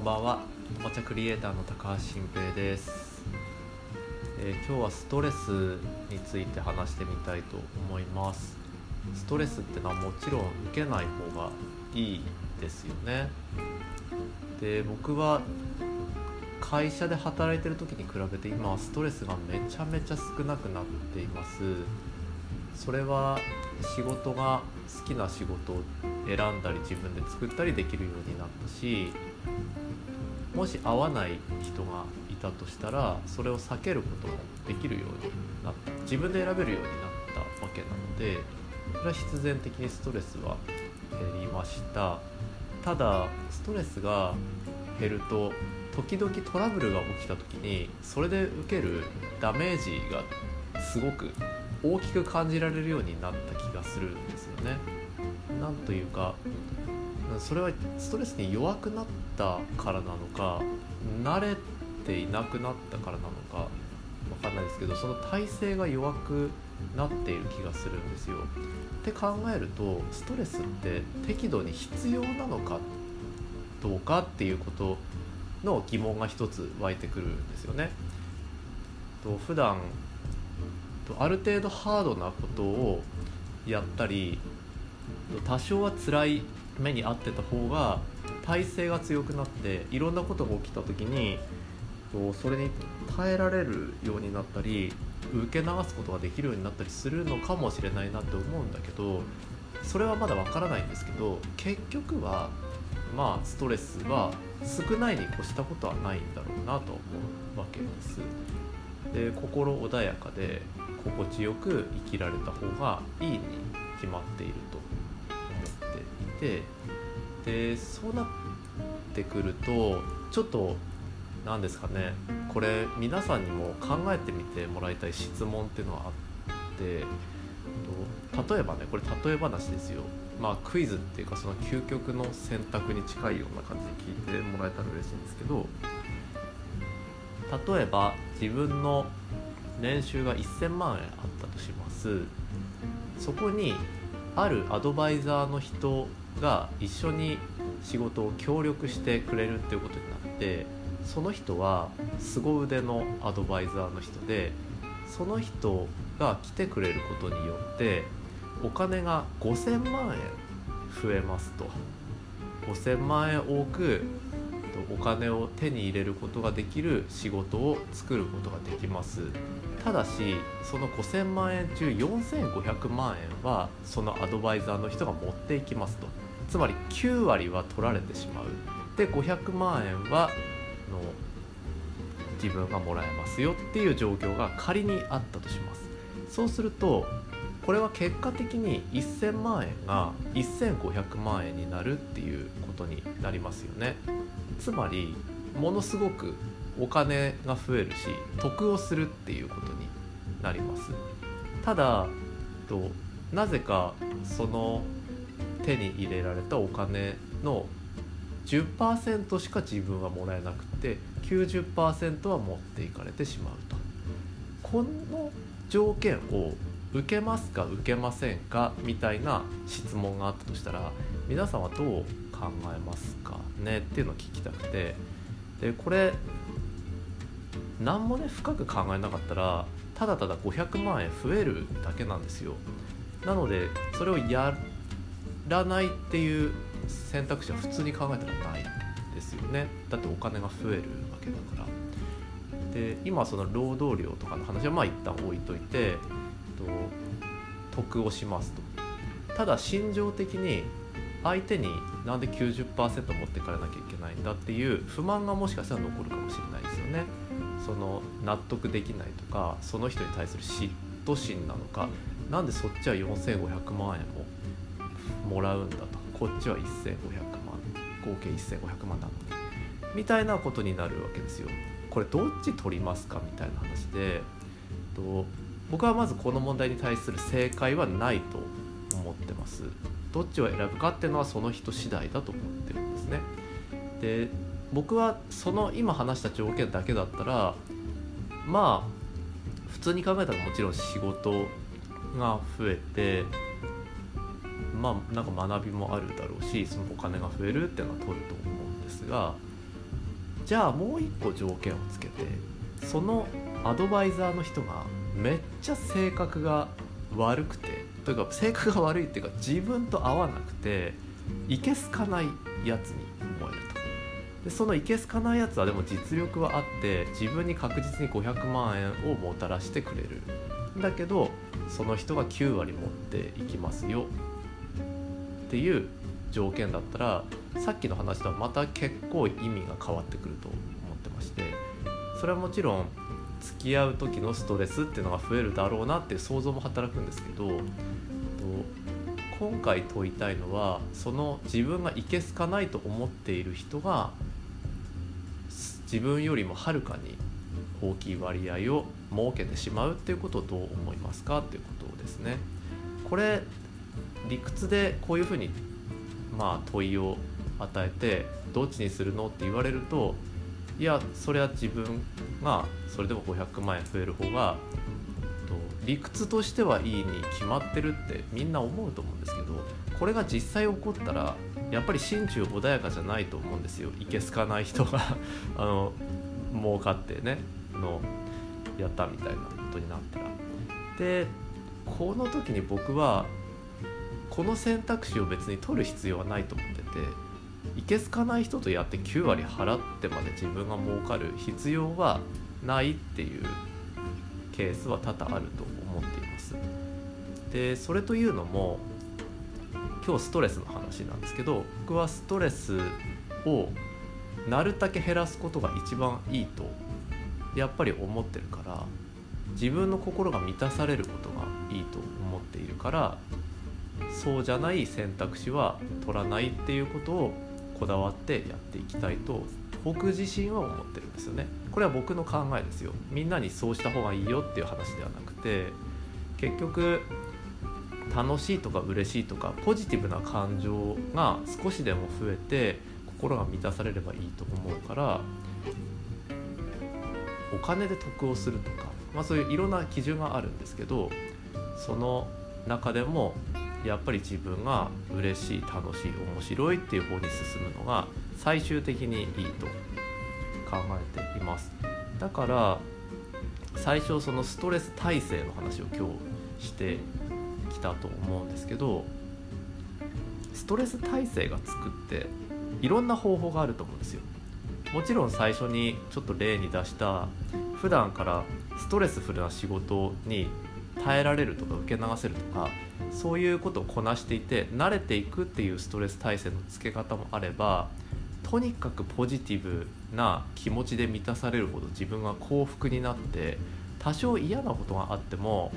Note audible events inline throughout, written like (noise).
んばんは。おもちゃクリエイターの高橋新平です、えー今日はストレスについて話してみたいと思います。ストレスってのはもちろん受けない方がいいですよね。で僕は会社で働いてる時に比べて今はストレスがめちゃめちゃ少なくなっています。それは仕事が好きな仕事を選んだり自分で作ったりできるようになったしもし会わない人がいたとしたらそれを避けることもできるようになった自分で選べるようになったわけなのでそれは必然的にストレスは減りましたただストレスが減ると時々トラブルが起きた時にそれで受けるダメージがすごく大きく感じられるようになった気がするんですよね。なんというかそれはストレスに弱くなったからなのか慣れていなくなったからなのかわかんないですけどその体勢が弱くなっている気がするんですよ。って考えるとストレスって適度に必要なのかどうかっていうことの疑問が一つ湧いてくるんですよね。と普段ある程度ハードなことをやったり多少は辛い目に遭ってた方が体勢が強くなっていろんなことが起きた時にとそれに耐えられるようになったり受け流すことができるようになったりするのかもしれないなって思うんだけどそれはまだわからないんですけど結局はまあストレスは少ないに越したことはないんだろうなと思うわけです。で心穏やかで心地よく生きられた方がいいに決まっていると思っていてでそうなってくるとちょっと何ですかねこれ皆さんにも考えてみてもらいたい質問っていうのはあって例えばねこれ例え話ですよ。まあクイズっていうかその究極の選択に近いような感じで聞いてもらえたら嬉しいんですけど例えば自分の年収が1000万円あったとします。そこにあるアドバイザーの人が一緒に仕事を協力してくれるっていうことになってその人は凄腕のアドバイザーの人でその人が来てくれることによってお金が5000万円増えますと。5000万円多くお金を手に入れることができる仕事を作ることができます。ただしその5000万円中4500万円はそのアドバイザーの人が持っていきますと。つまり9割は取られてしまう。で500万円はの自分がもらえますよっていう状況が仮にあったとします。そうするとこれは結果的に1000万円が1500万円になるっていうことになりますよね。つまりものすごくお金が増えるし得をするっていうことになります。ただとなぜかその手に入れられたお金の10%しか自分はもらえなくて90%は持っていかれてしまうと。この条件を受けますか受けませんかみたいな質問があったとしたら皆さんはどう考えますか？ねっていうのを聞きたくて。でこれ何もね深く考えなかったらただただ500万円増えるだけなんですよ。なのでそれをやらないっていう選択肢は普通に考えたらないですよね。だってお金が増えるわけだから。で今その労働量とかの話はまあ一旦置いといてと得をしますと。ただ心情的に相手になんで90%持ってかれなきゃいけないんだっていう不満がもしかしたら残るかもしれないですよね。その納得できないとかその人に対する嫉妬心なのかなんでそっちは4500万円ももらうんだとこっちは1500万合計1500万なのにみたいなことになるわけですよ。これどっち取りますかみたいな話でと僕はまずこの問題に対する正解はないと思ってます。どっちを選ぶかっていうのはその人次第だと思ってるんですね。で僕はその今話した条件だけだったらまあ普通に考えたらもちろん仕事が増えてまあなんか学びもあるだろうしそのお金が増えるっていうのは取ると思うんですがじゃあもう一個条件をつけてそのアドバイザーの人がめっちゃ性格が悪くてというか性格が悪いっていうか自分と合わなくていけすかないやつに思えると。でそのいけすかないやつはでも実力はあって自分に確実に500万円をもたらしてくれる。だけどその人が9割持っていきますよ。っていう条件だったらさっきの話とはまた結構意味が変わってくると思ってまして。それはもちろん付き合う時のストレスっていうのが増えるだろうなっていう想像も働くんですけど今回問いたいのはその自分がいけすかないと思っている人が自分よりもはるかに大きい割合を設けてしまうっていうことをどう思いますかっていうことですね。これ理屈でこういうふうにまあ問いを与えてどっちにするのって言われるといやそれは自分がそれでも500万円増える方が理屈としてはいいに決まってるってみんな思うと思うんですけどこれが実際起こったらやっぱり心中穏やかじゃないと思うんですよいけすかない人が (laughs) あの儲かってねのやったみたいなことになったら。でこの時に僕はこの選択肢を別に取る必要はないと思ってていけすかない人とやって9割払ってまで自分が儲かる必要はないっていうケースは多々あると思っています。でそれというのも今日ストレスの話なんですけど僕はストレスをなるだけ減らすことが一番いいとやっぱり思ってるから自分の心が満たされることがいいと思っているからそうじゃない選択肢は取らないっていうことをこだわってやっていきたいと僕自身は思ってるんですよね。これは僕の考えですよ。みんなにそうした方がいいよっていう話ではなくて結局楽しいとか嬉しいとかポジティブな感情が少しでも増えて心が満たされればいいと思うからお金で得をするとか、まあ、そういういろんな基準があるんですけどその中でもやっぱり自分が嬉しい楽しい面白いっていう方に進むのが最終的にいいと考えています。だから最初そのストレス耐性の話を今日してきたと思うんですけどストレス耐性がつくっていろんな方法があると思うんですよ。もちろん最初にちょっと例に出した普段からストレスフルな仕事に耐えられるとか受け流せるとかそういうことをこなしていて慣れていくっていうストレス耐性のつけ方もあればとにかくポジティブな気持ちで満たされるほど自分が幸福になって多少嫌なことがあっても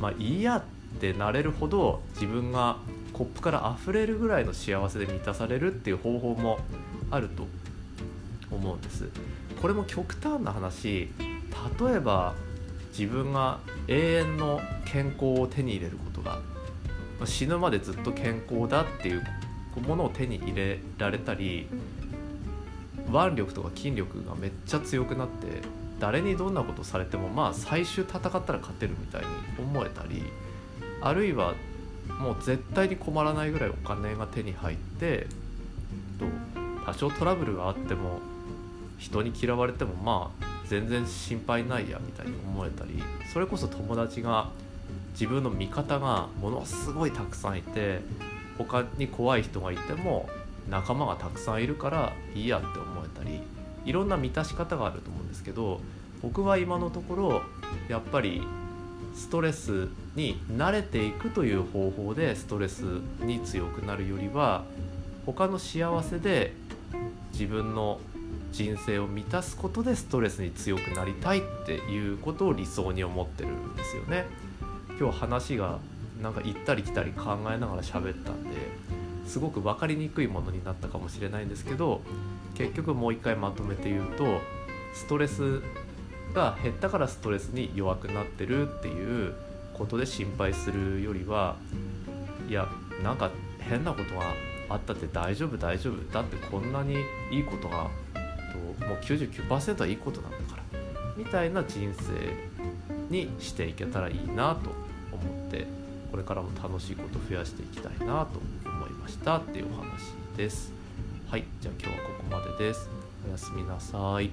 まあ嫌ってなれるほど自分がコップから溢れるぐらいの幸せで満たされるっていう方法もあると思うんです。これも極端な話。例えば自分が永遠の健康を手に入れることが死ぬまでずっと健康だっていうものを手に入れられたり腕力とか筋力がめっちゃ強くなって誰にどんなことされてもまあ最終戦ったら勝てるみたいに思えたりあるいはもう絶対に困らないぐらいお金が手に入って多少トラブルがあっても人に嫌われてもまあ全然心配ないやみたいに思えたりそれこそ友達が自分の味方がものすごいたくさんいて他に怖い人がいても仲間がたくさんいるからいいやって思えたりいろんな満たし方があると思うんですけど僕は今のところやっぱりストレスに慣れていくという方法でストレスに強くなるよりは他の幸せで自分の人生を満たすことでストレスに強くなりたいっていうことを理想に思ってるんですよね。今日話がなんか行ったり来たり考えながら喋ったんですごく分かりにくいものになったかもしれないんですけど結局もう一回まとめて言うとストレスが減ったからストレスに弱くなってるっていうことで心配するよりはいやなんか変なことがあったって大丈夫大丈夫だってこんなにいいことがともう99%はいいことなんだからみたいな人生にしていけたらいいなと思ってこれからも楽しいこと増やしていきたいなと思いましたっていうお話です。はいじゃあ今日はここまでですお。やすみなさい。